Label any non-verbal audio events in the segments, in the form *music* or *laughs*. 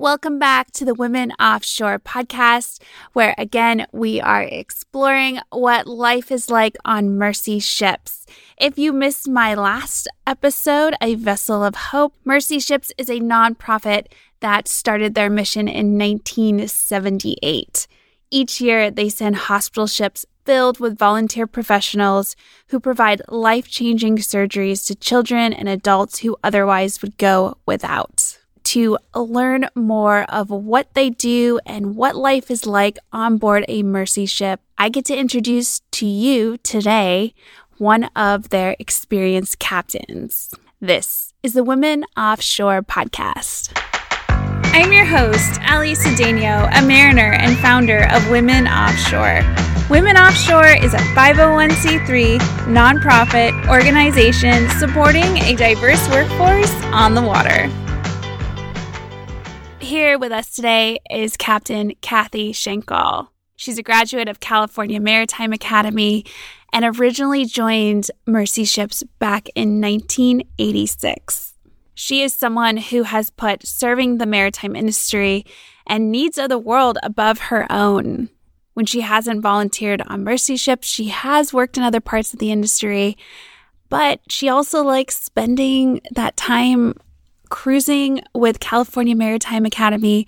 Welcome back to the Women Offshore podcast, where again we are exploring what life is like on Mercy ships. If you missed my last episode, A Vessel of Hope, Mercy Ships is a nonprofit that started their mission in 1978. Each year, they send hospital ships filled with volunteer professionals who provide life changing surgeries to children and adults who otherwise would go without to learn more of what they do and what life is like on board a Mercy ship, I get to introduce to you today one of their experienced captains. This is the Women Offshore Podcast. I'm your host, Ali Cedeno, a mariner and founder of Women Offshore. Women Offshore is a 501c3 nonprofit organization supporting a diverse workforce on the water here with us today is Captain Kathy Schenkel. She's a graduate of California Maritime Academy and originally joined Mercy Ships back in 1986. She is someone who has put serving the maritime industry and needs of the world above her own. When she hasn't volunteered on Mercy Ships, she has worked in other parts of the industry, but she also likes spending that time cruising with California Maritime Academy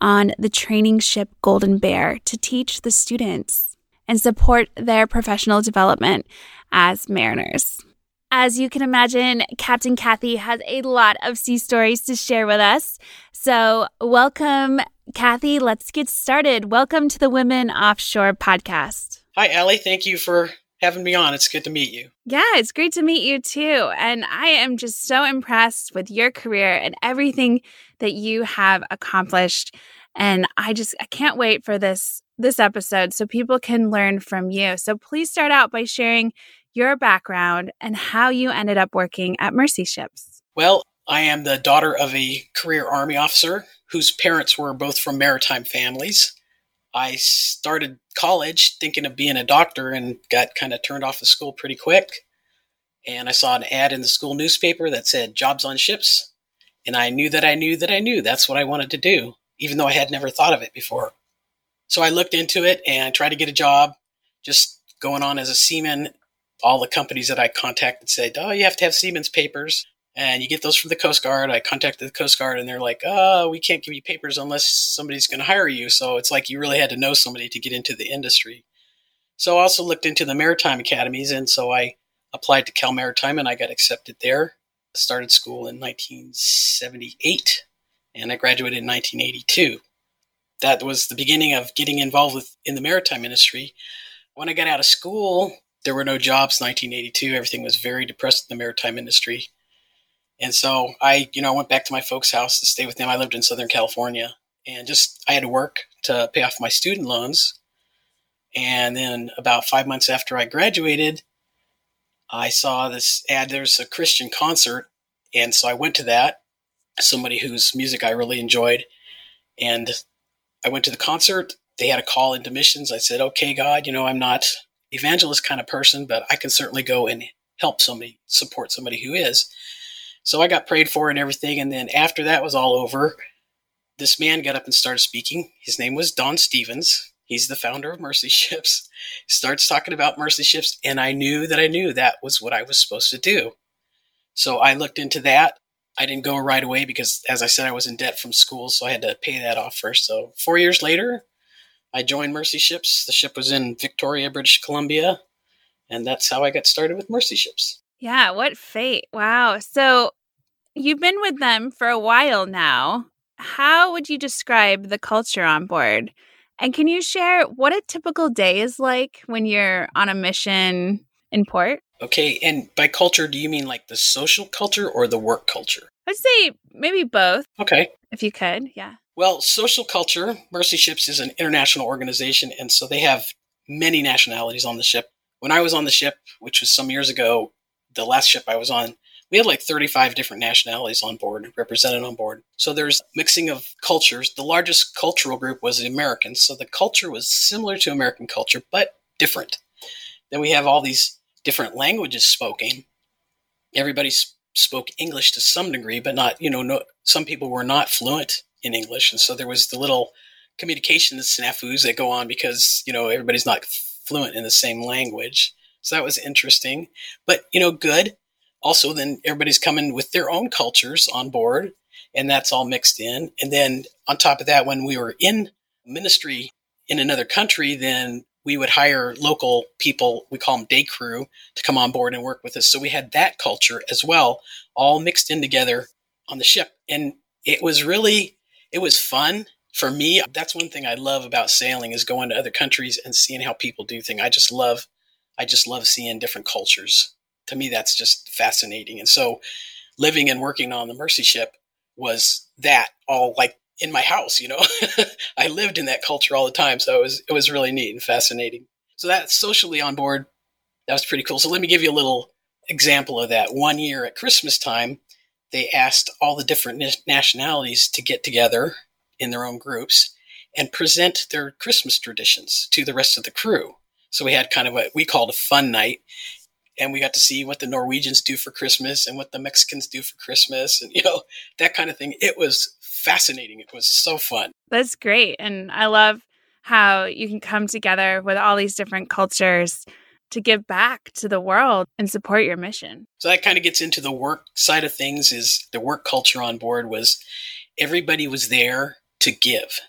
on the training ship Golden Bear to teach the students and support their professional development as mariners. As you can imagine, Captain Kathy has a lot of sea stories to share with us. So, welcome, Kathy. Let's get started. Welcome to the Women Offshore podcast. Hi, Ali. Thank you for having me on. It's good to meet you. Yeah, it's great to meet you too. And I am just so impressed with your career and everything that you have accomplished. And I just I can't wait for this this episode so people can learn from you. So please start out by sharing your background and how you ended up working at Mercy Ships. Well, I am the daughter of a career Army officer whose parents were both from maritime families. I started college thinking of being a doctor and got kind of turned off of school pretty quick. And I saw an ad in the school newspaper that said jobs on ships. And I knew that I knew that I knew that's what I wanted to do, even though I had never thought of it before. So I looked into it and tried to get a job, just going on as a seaman. All the companies that I contacted said, Oh, you have to have seaman's papers and you get those from the Coast Guard. I contacted the Coast Guard, and they're like, "Oh, we can't give you papers unless somebody's going to hire you." So it's like you really had to know somebody to get into the industry. So I also looked into the maritime academies, and so I applied to Cal Maritime, and I got accepted there. I started school in 1978, and I graduated in 1982. That was the beginning of getting involved with in the maritime industry. When I got out of school, there were no jobs. 1982, everything was very depressed in the maritime industry and so I, you know, I went back to my folks' house to stay with them. I lived in Southern California and just I had to work to pay off my student loans. And then about five months after I graduated, I saw this ad. There's a Christian concert, and so I went to that. Somebody whose music I really enjoyed, and I went to the concert. They had a call into missions. I said, "Okay, God, you know I'm not evangelist kind of person, but I can certainly go and help somebody, support somebody who is." So I got prayed for and everything. And then after that was all over, this man got up and started speaking. His name was Don Stephens. He's the founder of Mercy Ships. Starts talking about Mercy Ships, and I knew that I knew that was what I was supposed to do. So I looked into that. I didn't go right away because, as I said, I was in debt from school, so I had to pay that off first. So four years later, I joined Mercy Ships. The ship was in Victoria, British Columbia, and that's how I got started with Mercy Ships. Yeah, what fate. Wow. So you've been with them for a while now. How would you describe the culture on board? And can you share what a typical day is like when you're on a mission in port? Okay, and by culture, do you mean like the social culture or the work culture? I'd say maybe both. Okay. If you could, yeah. Well, social culture, Mercy Ships is an international organization, and so they have many nationalities on the ship. When I was on the ship, which was some years ago, the last ship I was on, we had like 35 different nationalities on board, represented on board. So there's mixing of cultures. The largest cultural group was the Americans. So the culture was similar to American culture, but different. Then we have all these different languages spoken. Everybody spoke English to some degree, but not, you know, no, some people were not fluent. in English. And so there was the little communication snafus that go on because, you know, everybody's not fluent in the same language. So that was interesting, but, you know, good. Also, then everybody's coming with their own cultures on board, and that's all mixed in. And then on top of that, when we were in ministry in another country, then we would hire local people, we call them day crew, to come on board and work with us. So we had that culture as well, all mixed in together on the ship. And it was really, it was fun for me. That's one thing I love about sailing is going to other countries and seeing how people do things. I just love, I just love seeing different cultures. To me, that's just fascinating. And so living and working on the Mercy ship was that all like in my house, you know. *laughs* I lived in that culture all the time, so it was it was really neat and fascinating. So that socially on board, that was pretty cool. So let me give you a little example of that. One year at Christmas time, they asked all the different nationalities to get together in their own groups and present their Christmas traditions to the rest of the crew. So we had kind of what we called a fun night, and we got to see what the Norwegians do for Christmas and what the Mexicans do for Christmas, and *laughs* you know that kind of thing. It was fascinating. It was so fun. That's great, and I love how you can come together with all these different cultures to give back to the world and support your mission. So that kind of gets into the work side of things is the work culture on board was everybody was there to give.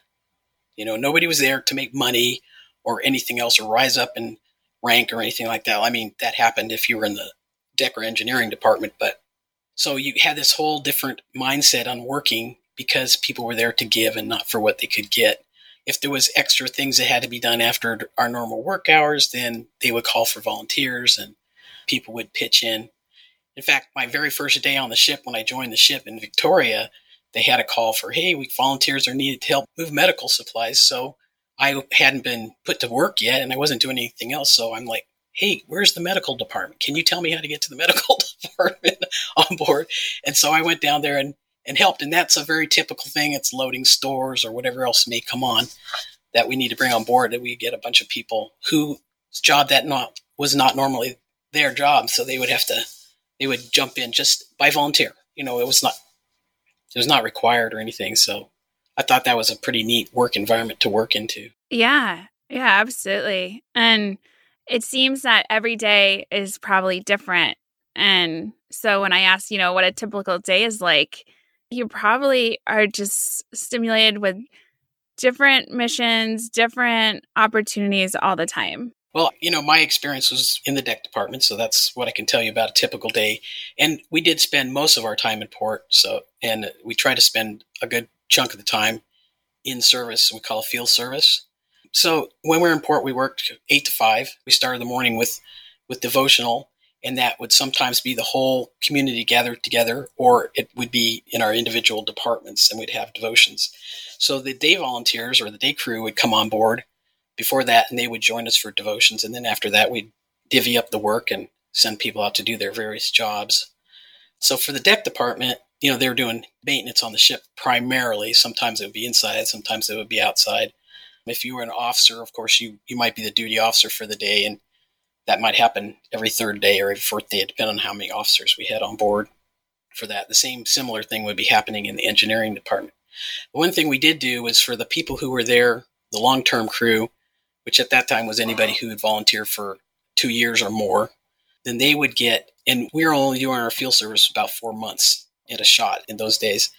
You know, nobody was there to make money or anything else or rise up in rank or anything like that. I mean, that happened if you were in the deck or engineering department, but so you had this whole different mindset on working because people were there to give and not for what they could get if there was extra things that had to be done after our normal work hours, then they would call for volunteers and people would pitch in. In fact, my very first day on the ship, when I joined the ship in Victoria, they had a call for, hey, we volunteers are needed to help move medical supplies. So I hadn't been put to work yet and I wasn't doing anything else. So I'm like, hey, where's the medical department? Can you tell me how to get to the *laughs* medical department on board? And so I went down there and and helped. And that's a very typical thing. It's loading stores or whatever else may come on that we need to bring on board. That we get a bunch of people whose job that not was not normally their job, so they would have to they would jump in just by volunteer. You know, it was not it was not required or anything. So I thought that was a pretty neat work environment to work into. Yeah, yeah, absolutely. And it seems that every day is probably different. And so when I asked, you know, what a typical day is like, you probably are just stimulated with different missions, different opportunities all the time. Well, you know, my experience was in the deck department, so that's what I can tell you about a typical day. And we did spend most of our time in port, so and we try to spend a good chunk of the time in service. We call field service. So when we're in port, we worked eight to five. We started the morning with with devotional, and that would sometimes be the whole community gathered together, or it would be in our individual departments, and we'd have devotions. So the day volunteers or the day crew would come on board before that, and they would join us for devotions, and then after that, we'd divvy up the work and send people out to do their various jobs. So for the deck department, you know, they were doing maintenance on the ship primarily. Sometimes it would be inside, sometimes it would be outside. If you were an officer, of course, you you might be the duty officer for the day, and that might happen every third day or every fourth day, depending on how many officers we had on board for that. The same similar thing would be happening in the engineering department. One thing we did do was for the people who were there, the long term crew, which at that time was anybody who would volunteer for two years or more, then they would get, and we were only doing our field service about four months a shot in those days.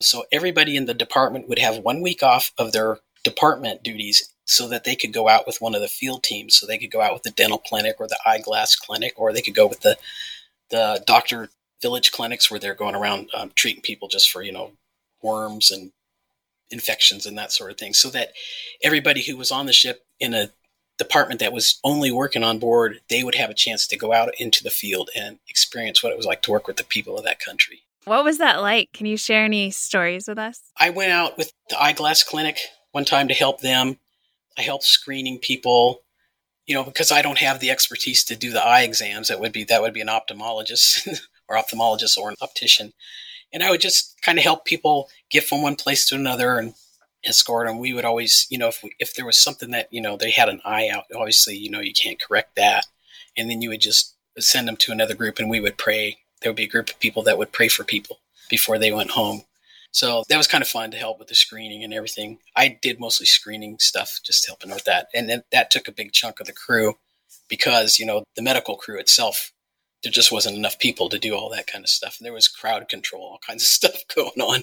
So everybody in the department would have one week off of their department duties so that they could go out with one of the field teams. So they could go out with the dental clinic or the eyeglass clinic, or they could go with the the doctor village clinics where they're going around um, treating people just for you know worms and infections and that sort of thing. So that everybody who was on the ship in a department that was only working on board, they would have a chance to go out into the field and experience what it was like to work with the people of that country. What was that like? Can you share any stories with us? I went out with the eyeglass clinic one time to help them I helped screening people, you know, because I don't have the expertise to do the eye exams. That would be that would be an ophthalmologist *laughs* or ophthalmologist or an optician, and I would just kind of help people get from one place to another and escort them. We would always, you know, if we, if there was something that you know they had an eye out, obviously, you know, you can't correct that, and then you would just send them to another group, and we would pray. There would be a group of people that would pray for people before they went home. So that was kind of fun to help with the screening and everything. I did mostly screening stuff, just helping with that. And then that took a big chunk of the crew because, you know, the medical crew itself, there just wasn't enough people to do all that kind of stuff. And there was crowd control, all kinds of *laughs* stuff going on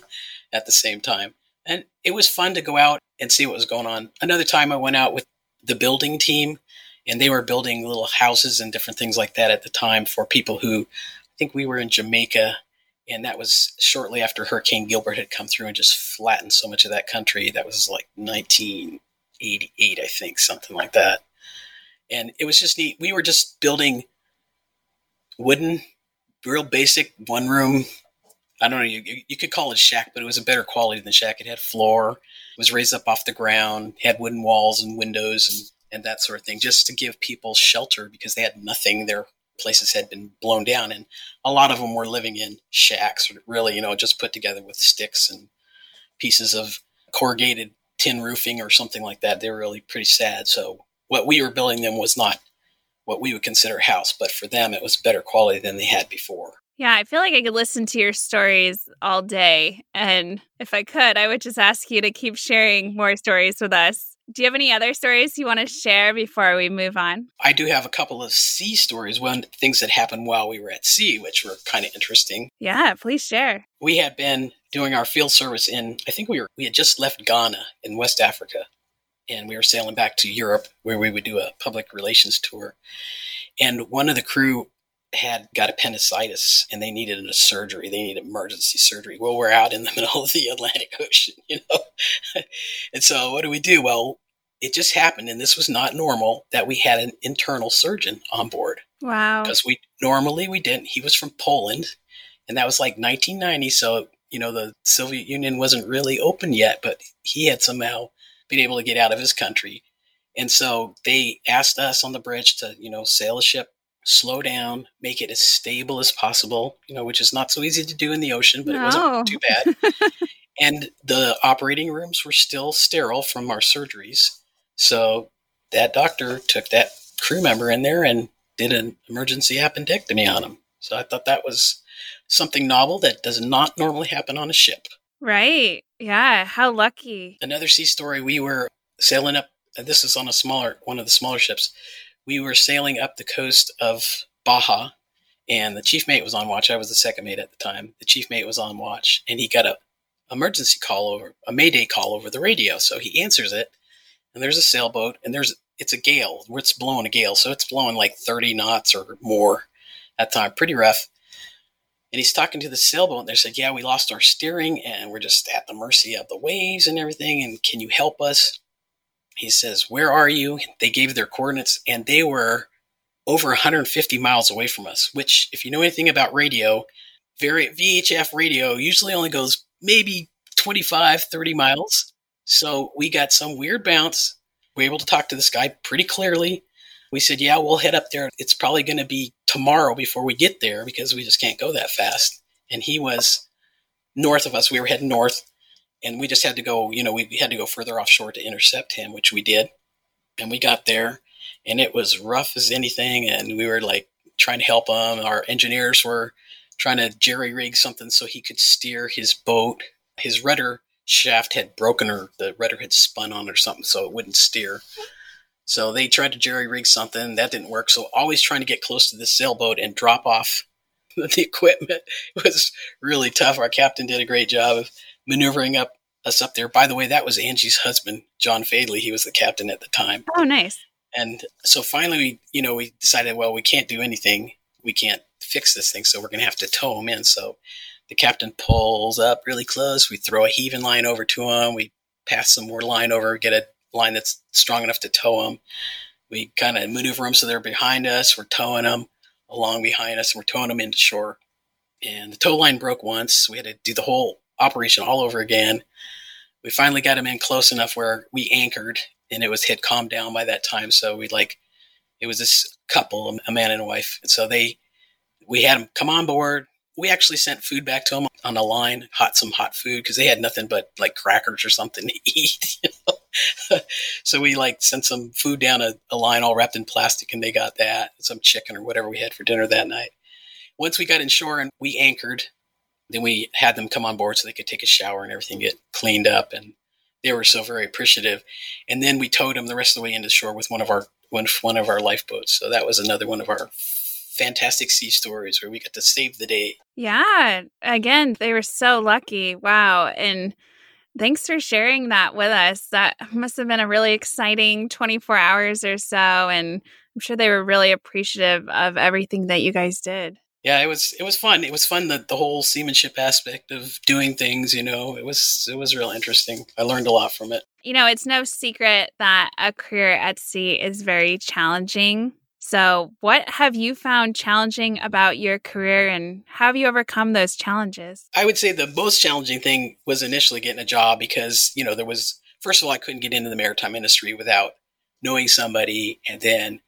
at the same time. And it was fun to go out and see what was going on. Another time I went out with the building team and they were building little houses and different things like that at the time for people who think we were in Jamaica and that was shortly after Hurricane Gilbert had come through and just flattened so much of that country. That was like 1988, I think, something like that. And it was just neat. We were just building wooden, real basic one room. I don't know, you, you could call it a shack, but it was a better quality than shack. It had floor, was raised up off the ground, had wooden walls and windows and, and that sort of thing, just to give people shelter because they had nothing. Their places had been blown down, and a lot of them were living in shacks, really, you know, just put together with sticks and pieces of corrugated tin roofing or something like that. They were really pretty sad. So what we were building them was not what we would consider a house, but for them, it was better quality than they had before. Yeah, I feel like I could listen to your stories all day. And if I could, I would just ask you to keep sharing more stories with us. Do you have any other stories you want to share before we move on? I do have a couple of sea stories, one things that happened while we were at sea, which were kind of interesting. Yeah, please share. We had been doing our field service in I think we were we had just left Ghana in West Africa and we were sailing back to Europe where we would do a public relations tour. And one of the crew had got appendicitis and they needed a surgery. They needed emergency surgery. Well, we're out in the *laughs* middle of the Atlantic Ocean, *laughs* you know. and so what do we do? Well, it just happened, and this was not normal that we had an internal surgeon on board. Wow. Because we normally we didn't. He was from Poland, and that was like 1990. So you know the Soviet Union wasn't really open yet, but he had somehow been able to get out of his country, and so they asked us on the bridge to you know sail a ship slow down, make it as stable as possible, you know, which is not so easy to do in the ocean, but no. it wasn't too bad. *laughs* and the operating rooms were still sterile from our surgeries. So that doctor took that crew member in there and did an emergency appendectomy on him. So I thought that was something novel that does not normally happen on a ship. Right. Yeah. How lucky. Another sea story we were sailing up, this is on a smaller, one of the smaller ships we were sailing up the coast of Baja, and the chief mate was on watch. I was the second mate at the time. The chief mate was on watch, and he got a emergency call over a mayday call over the radio. So he answers it, and there's a sailboat, and there's it's a gale. It's blowing a gale, so it's blowing like 30 knots or more at the time, pretty rough. And he's talking to the sailboat, and they said, "Yeah, we lost our steering, and we're just at the mercy of the waves and everything. And can you help us?" He says, Where are you? They gave their coordinates, and they were over 150 miles away from us, which, if you know anything about radio, very VHF radio usually only goes maybe 25, 30 miles. So we got some weird bounce. We were able to talk to this guy pretty clearly. We said, Yeah, we'll head up there. It's probably going to be tomorrow before we get there because we just can't go that fast. And he was north of us. We were heading north and we just had to go, you know, we had to go further offshore to intercept him, which we did. And we got there, and it was rough as anything. And we were like trying to help him. Our engineers were trying to jerry rig something so he could steer his boat. His rudder shaft had broken, or the rudder had spun on or something, so it wouldn't steer. So they tried to jerry rig something that didn't work. So always trying to get close to the sailboat and drop off *laughs* the equipment *laughs* was really tough. Our captain did a great job of maneuvering up us up there. By the way, that was Angie's husband, John Fadley. He was the captain at the time. Oh, nice. And so finally, we, you know, we decided, well, we can't do anything. We can't fix this thing, so we're going to have to tow him in. So the captain pulls up really close. We throw a heaving line over to him. We pass some more line over, get a line that's strong enough to tow him. We kind of maneuver them so they're behind us. We're towing them along behind us, and we're towing them into shore. And the tow line broke once. We had to do the whole operation all over again. We finally got him in close enough where we anchored and it was hit calm down by that time. So we like, it was this couple, a man and a wife. And so they, we had them come on board. We actually sent food back to them on a line, hot, some hot food because they had nothing but like crackers or something to *laughs* eat. You know? *laughs* so we like sent some food down a, a line all wrapped in plastic and they got that, some chicken or whatever we had for dinner that night. Once we got in shore and we anchored, then we had them come on board so they could take a shower and everything get cleaned up and they were so very appreciative. And then we towed them the rest of the way into shore with one of our one, one of our lifeboats. So that was another one of our fantastic sea stories where we got to save the day. Yeah again they were so lucky. Wow. And thanks for sharing that with us. That must have been a really exciting 24 hours or so and i'm sure they were really appreciative of everything that you guys did yeah, it was it was fun. It was fun the the whole seamanship aspect of doing things. You know, it was it was real interesting. I learned a lot from it. You know, it's no secret that a career at sea is very challenging. So, what have you found challenging about your career and how have you overcome those challenges? I would say the most challenging thing was initially getting a job because, you know, there was, first of all, I couldn't get into the maritime industry without knowing somebody. And then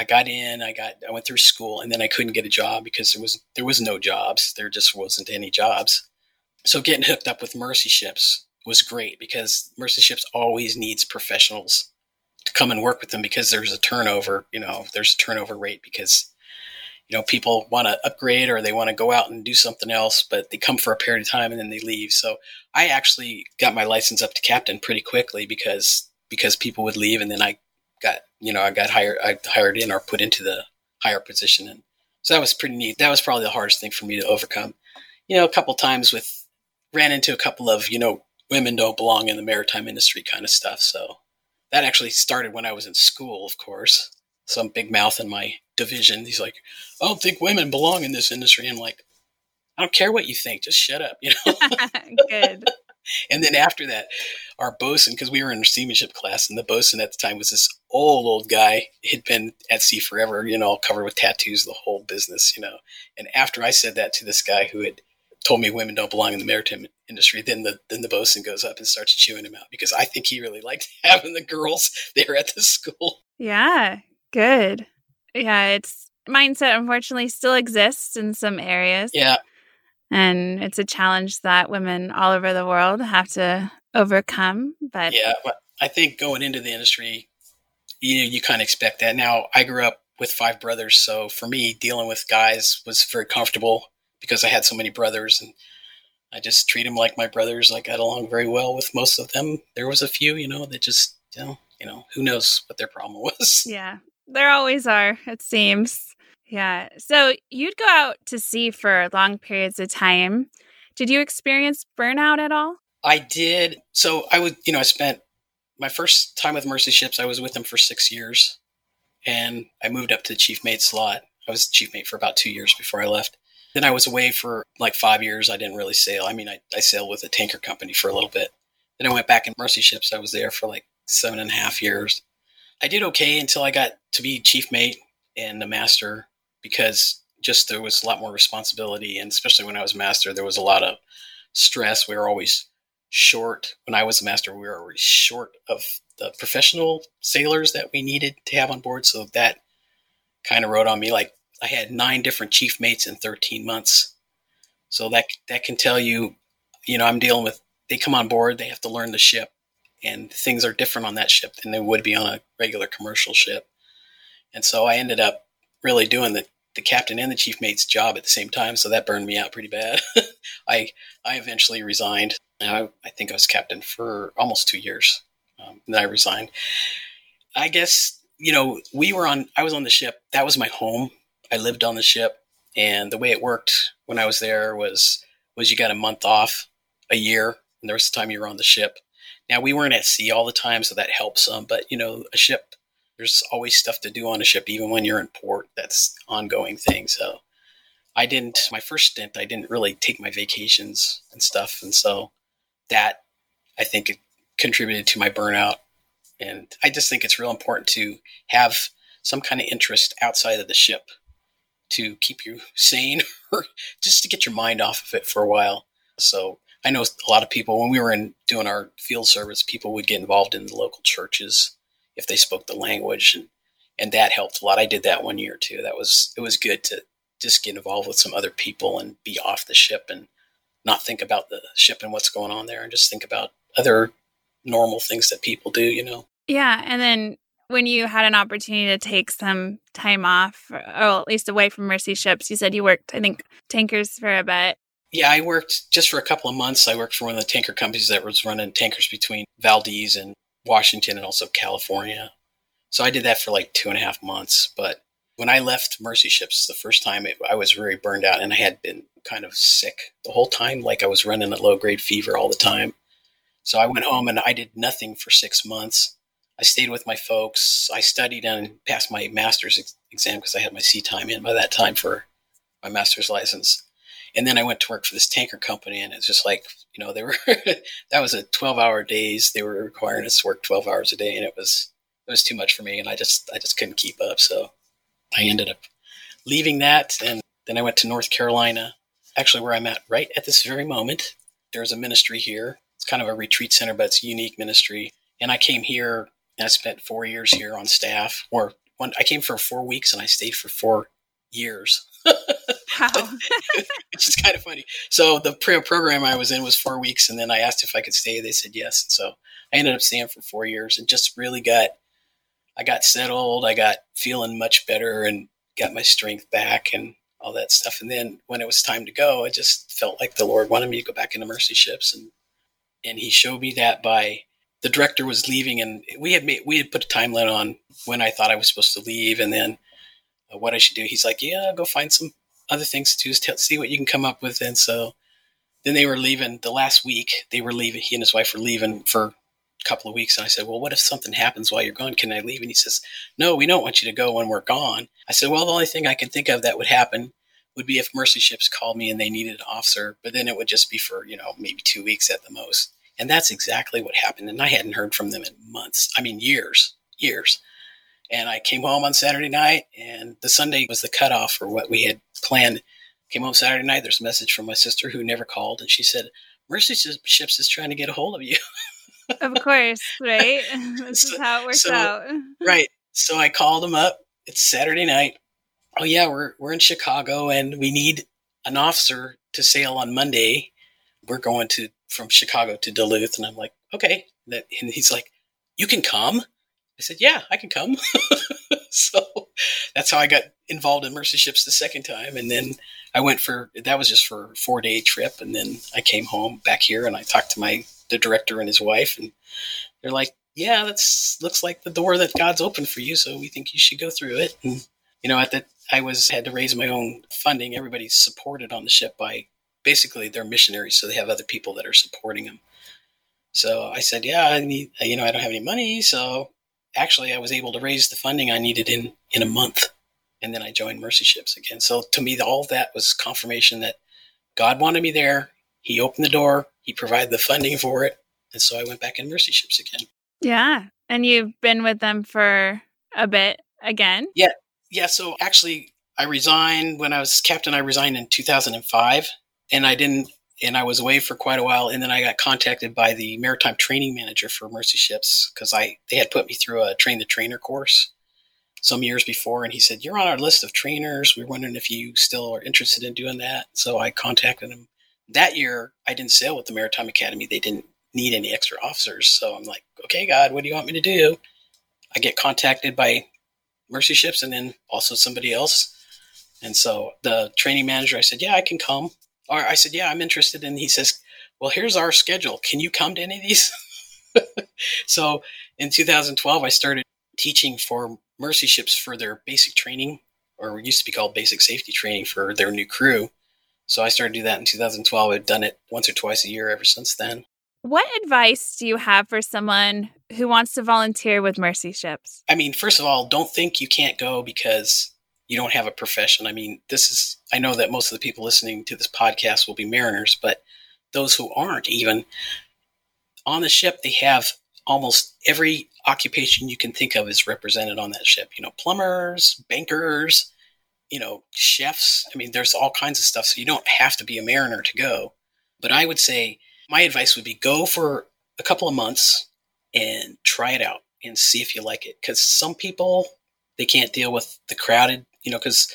I got in, I got, I went through school and then I couldn't get a job because there was, there was no jobs. There just wasn't any jobs. So getting hooked up with Mercy Ships was great because Mercy Ships always needs professionals to come and work with them because there's a turnover, you know, there's a turnover rate because, you know, people want to upgrade or they want to go out and do something else, but they come for a period of time and then they leave. So I actually got my license up to captain pretty quickly because, because people would leave and then I got you know I got hired I hired in or put into the higher position, and so that was pretty neat. That was probably the hardest thing for me to overcome. You know, a couple times with ran into a couple of you know women don't belong in the maritime industry kind of stuff. So that actually started when I was in school, of course. Some big mouth in my division, he's like, "I don't think women belong in this industry." I'm like, "I don't care what you think, just shut up," you know. *laughs* Good. *laughs* and then after that, our bosun, because we were in seamanship class, and the bosun at the time was this old, old guy. He'd been at sea forever, you know, covered with tattoos, the whole business, you know. And after I said that to this guy who had told me women don't belong in the maritime industry, then the then the bosun goes up and starts chewing him out because I think he really liked *laughs* having the girls there at the school. Yeah, good. Yeah, it's mindset unfortunately still exists in some areas. Yeah. And it's a challenge that women all over the world have to overcome. But yeah, I think going into the industry, you know, you kind of expect that. Now, I grew up with five brothers, so for me, dealing with guys was very comfortable because I had so many brothers, and I just treat them like my brothers. I got along very well with most of them. There was a few, you know, that just you know, you know, who knows what their problem *laughs* was. Yeah, there always are. It seems. Yeah. So you'd go out to sea for long periods of time. Did you experience burnout at all? I did. So I would, you know, I spent my first time with Mercy Ships. I was with them for six years, and I moved up to the chief mate slot. I was chief mate for about two years before I left. Then I was away for like five years. I didn't really sail. I mean, I, I sailed with a tanker company for a little bit. Then I went back in Mercy Ships. I was there for like seven and a half years. I did okay until I got to be chief mate and the master because just there was a lot more responsibility. And especially when I was master, there was a lot of stress. We were always short. When I was master, we were already short of the professional sailors that we needed to have on board. So that kind of wrote on me. Like I had nine different chief mates in 13 months. So that that can tell you, you know, I'm dealing with. They come on board, they have to learn the ship, and things are different on that ship than they would be on a regular commercial ship. And so I ended up really doing the the captain and the chief mate's job at the same time, so that burned me out pretty bad. *laughs* I I eventually resigned. I, I, think I was captain for almost two years. Um, then I resigned. I guess you know we were on. I was on the ship. That was my home. I lived on the ship, and the way it worked when I was there was was you got a month off a year, and the rest of the time you were on the ship. Now we weren't at sea all the time, so that helps some. But you know, a ship there's always stuff to do on a ship, even when you're in port. That's ongoing thing. So I didn't my first stint. I didn't really take my vacations and stuff, and so that I think it contributed to my burnout. And I just think it's real important to have some kind of interest outside of the ship to keep you *laughs* sane or just to get your mind off of it for a while. So I know a lot of people when we were in doing our field service, people would get involved in the local churches if they spoke the language and and that helped a lot. I did that one year too. That was it was good to just get involved with some other people and be off the ship and not think about the ship and what's going on there and just think about other normal things that people do, you know. Yeah, and then when you had an opportunity to take some time off or at least away from mercy ships, you said you worked I think tankers for a bit. Yeah, I worked just for a couple of months. I worked for one of the tanker companies that was running tankers between Valdez and Washington and also California. So I did that for like two and a half months. But when I left Mercy Ships the first time, it, I was very burned out and I had been kind of sick the whole time. Like I was running a low grade fever all the time. So I went home and I did nothing for six months. I stayed with my folks. I studied and passed my master's ex- exam because I had my sea time in by that time for my master's license. And then I went to work for this tanker company, and it's just like you know they were *laughs* that was a twelve hour days. They were requiring us to work twelve hours a day, and it was it was too much for me, and I just I just couldn't keep up. So I ended up leaving that, and then I went to North Carolina, actually where I'm at right at this very moment. There's a ministry here. It's kind of a retreat center, but it's unique ministry. And I came here and I spent four years here on staff, or one, I came for four weeks and I stayed for four years. *laughs* Wow. *laughs* Which is kind of funny. So the pre program I was in was four weeks, and then I asked if I could stay. They said yes. And so I ended up staying for four years and just really got, I got settled. I got feeling much better and got my strength back and all that stuff. And then when it was time to go, I just felt like the Lord wanted me to go back into mercy ships, and and He showed me that by the director was leaving, and we had made we had put a timeline on when I thought I was supposed to leave, and then uh, what I should do. He's like, "Yeah, go find some other things to do. is See what you can come up with." And so then they were leaving the last week. They were leaving. He and his wife were leaving for a couple of weeks, and I said, "Well, what if something happens while you're gone? Can I leave?" And he says, "No, we don't want you to go when we're gone." I said, "Well, the only thing I can think of that would happen." Would be if Mercy Ships called me and they needed an officer, but then it would just be for, you know, maybe two weeks at the most. And that's exactly what happened. And I hadn't heard from them in months. I mean, years, years. And I came home on Saturday night, and the Sunday was the cutoff for what we had planned. Came home Saturday night. There's a message from my sister who never called, and she said, "Mercy Ships is trying to get a hold of you." *laughs* of course, right? *laughs* *laughs* this so, is how it works so, out. right. So I called them up. It's Saturday night oh yeah, we're we're in Chicago and we need an officer to sail on Monday. We're going to from Chicago to Duluth, and I'm like, okay. That and he's like, you can come. I said, yeah, I can come. *laughs* so that's how I got involved in Mercy Ships the second time, and then I went for that was just for a four day trip, and then I came home back here and I talked to my the director and his wife, and they're like, yeah, that's looks like the door that God's opened for you, so we think you should go through it. And you know, at that I was had to raise my own funding. Everybody's supported on the ship by basically they're missionaries, so they have other people that are supporting them. So I said, yeah, I need, you know, I don't have any money. So actually, I was able to raise the funding I needed in in a month, and then I joined Mercy Ships again. So to me, all that was confirmation that God wanted me there. He opened the door. He provided the funding for it, and so I went back in Mercy Ships again. Yeah, and you've been with them for a bit again. Yeah, yeah, so actually, I resigned when I was captain. I resigned in 2005, and I didn't, and I was away for quite a while. And then I got contacted by the maritime training manager for Mercy Ships because I they had put me through a train the trainer course some years before, and he said, "You're on our list of trainers. We're wondering if you still are interested in doing that." So I contacted him. That year, I didn't sail with the Maritime Academy. They didn't need any extra officers, so I'm like, "Okay, God, what do you want me to do?" I get contacted by Mercy Ships and then also somebody else. And so the training manager, I said, Yeah, I can come. Or I said, Yeah, I'm interested. And he says, Well, here's our schedule. Can you come to any of these? *laughs* so in 2012, I started teaching for Mercy Ships for their basic training, or used to be called basic safety training for their new crew. So I started to do that in 2012. I've done it once or twice a year ever since then. What advice do you have for someone who wants to volunteer with Mercy Ships? I mean, first of all, don't think you can't go because you don't have a profession. I mean, this is, I know that most of the people listening to this podcast will be mariners, but those who aren't even on the ship, they have almost every occupation you can think of is represented on that ship. You know, plumbers, bankers, you know, chefs. I mean, there's all kinds of stuff. So you don't have to be a mariner to go. But I would say, my advice would be go for a couple of months and try it out and see if you like it. Because some people they can't deal with the crowded, you know. Because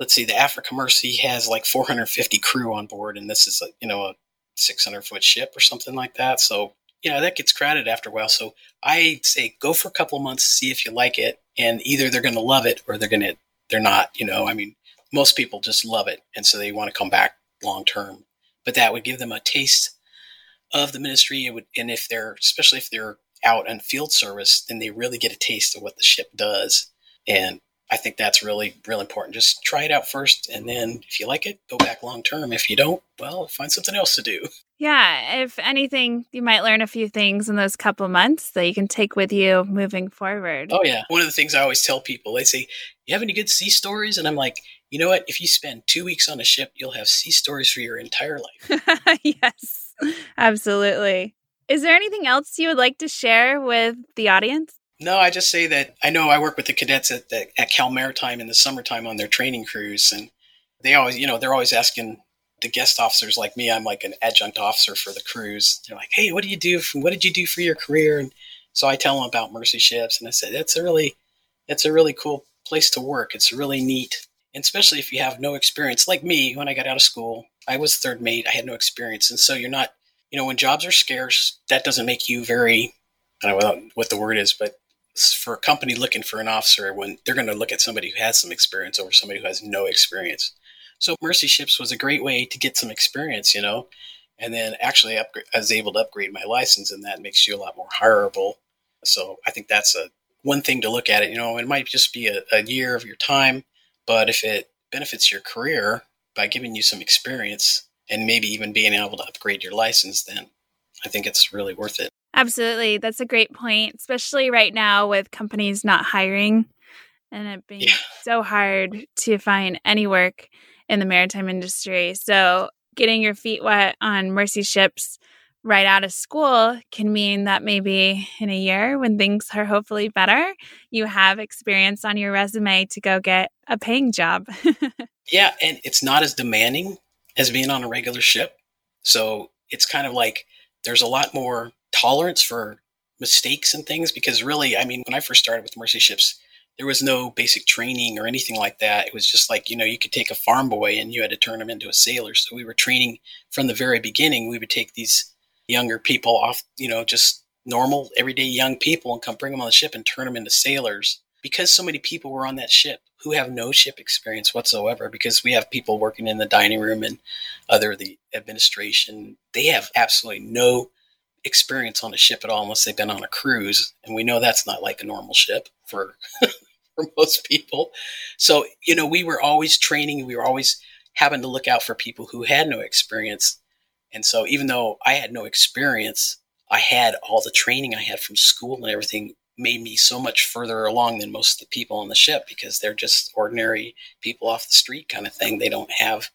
let's see, the Africa Mercy has like 450 crew on board, and this is a you know a 600 foot ship or something like that. So you know that gets crowded after a while. So I say go for a couple months, see if you like it, and either they're going to love it or they're going to they're not. You know, I mean, most people just love it, and so they want to come back long term. But that would give them a taste of the ministry. It Would, and if they're, especially if they're out on field service, then they really get a taste of what the ship does. And I think that's really, really important. Just try it out first. And then if you like it, go back long term. If you don't, well, find something else to do. Yeah. If anything, you might learn a few things in those couple months that you can take with you moving forward. Oh, yeah. One of the things I always tell people, they say, You have any good sea stories? And I'm like, You know what? If you spend two weeks on a ship, you'll have sea stories for your entire life. *laughs* yes, absolutely. Is there anything else you would like to share with the audience? No, I just say that I know I work with the cadets at, the, at Cal Maritime in the summertime on their training cruise, and they always, you know, they're always asking the guest officers like me. I'm like an adjunct officer for the cruise. They're like, "Hey, what do you do? For, what did you do for your career?" And so I tell them about Mercy Ships, and I said, "That's a really, that's a really cool place to work. It's really neat, and especially if you have no experience. Like me, when I got out of school, I was third mate. I had no experience, and so you're not, you know, when jobs are scarce, that doesn't make you very, I don't know what the word is, but for a company looking for an officer when they're going to look at somebody who has some experience over somebody who has no experience. So Mercy Ships was a great way to get some experience, you know, and then actually I was able to upgrade my license, and that makes you a lot more hireable. So I think that's a one thing to look at it. You know, it might just be a, a year of your time, but if it benefits your career by giving you some experience and maybe even being able to upgrade your license, then I think it's really worth it. Absolutely. That's a great point, especially right now with companies not hiring and it being yeah. so hard to find any work in the maritime industry. So, getting your feet wet on Mercy ships right out of school can mean that maybe in a year when things are hopefully better, you have experience on your resume to go get a paying job. *laughs* yeah, and it's not as demanding as being on a regular ship. So, it's kind of like there's a lot more tolerance for mistakes and things because really, I mean, when I first started with Mercy Ships, there was no basic training or anything like that. It was just like, you know, you could take a farm boy and you had to turn him into a sailor. So we were training from the very beginning. We would take these younger people off, you know, just normal, everyday young people and come bring them on the ship and turn them into sailors because so many people were on that ship who have no ship experience whatsoever because we have people working in the dining room and other the administration they have absolutely no experience on a ship at all unless they've been on a cruise, and we know that's not like a normal ship for *laughs* for most people. So you know, we were always training. We were always having to look out for people who had no experience. And so, even though I had no experience, I had all the training I had from school and everything made me so much further along than most of the people on the ship because they're just ordinary people off the street kind of thing. They don't have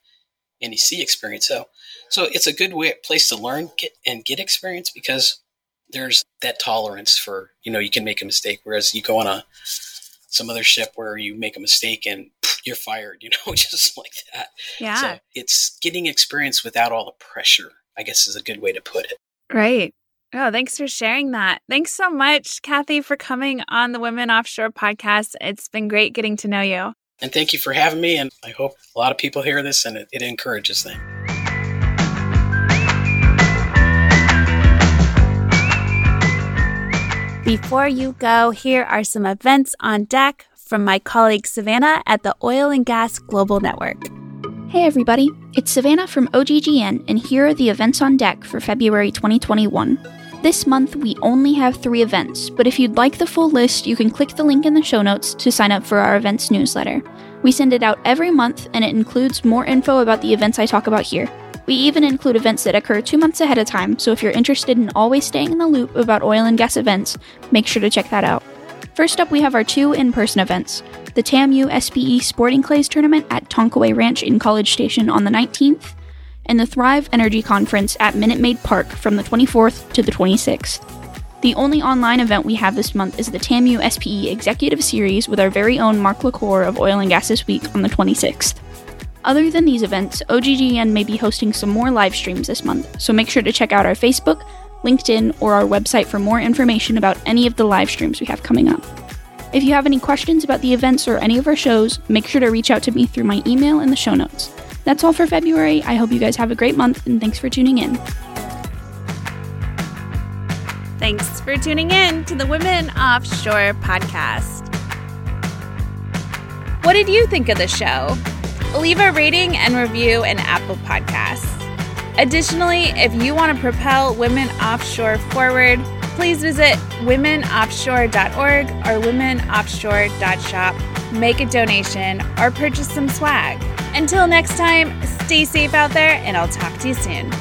any sea experience. So, so it's a good way, place to learn get, and get experience because there's that tolerance for you know you can make a mistake. Whereas you go on a some other ship where you make a mistake and *laughs* you're fired, you know, *laughs* just like that. Yeah. So it's getting experience without all the pressure. I guess is a good way to put it. Right. Oh, thanks for sharing that. Thanks so much, Kathy, for coming on the Women Offshore podcast. It's been great getting to know you. And thank you for having me. And I hope a lot of people hear this and it, it encourages them. Before you go, here are some events on deck from my colleague Savannah at the Oil and Gas Global Network. Hey everybody, it's Savannah from OGGN, and here are the events on deck for February 2021. This month, we only have three events, but if you'd like the full list, you can click the link in the show notes to sign up for our events newsletter. We send it out every month, and it includes more info about the events I talk about here. We even include events that occur two months ahead of time, so if you're interested in always staying in the loop about oil and gas events, make sure to check that out. First up, we have our two in person events the TAMU SPE Sporting Clays Tournament at Tonkaway Ranch in College Station on the 19th, and the Thrive Energy Conference at Minute Maid Park from the 24th to the 26th. The only online event we have this month is the TAMU SPE Executive Series with our very own Mark LaCour of Oil and Gas This Week on the 26th. Other than these events, OGGN may be hosting some more live streams this month, so make sure to check out our Facebook, LinkedIn, or our website for more information about any of the live streams we have coming up. If you have any questions about the events or any of our shows, make sure to reach out to me through my email in the show notes. That's all for February. I hope you guys have a great month and thanks for tuning in. Thanks for tuning in to the Women Offshore podcast. What did you think of the show? leave a rating and review in Apple Podcasts. Additionally, if you want to propel women offshore forward, please visit womenoffshore.org or womenoffshore.shop, make a donation, or purchase some swag. Until next time, stay safe out there, and I'll talk to you soon.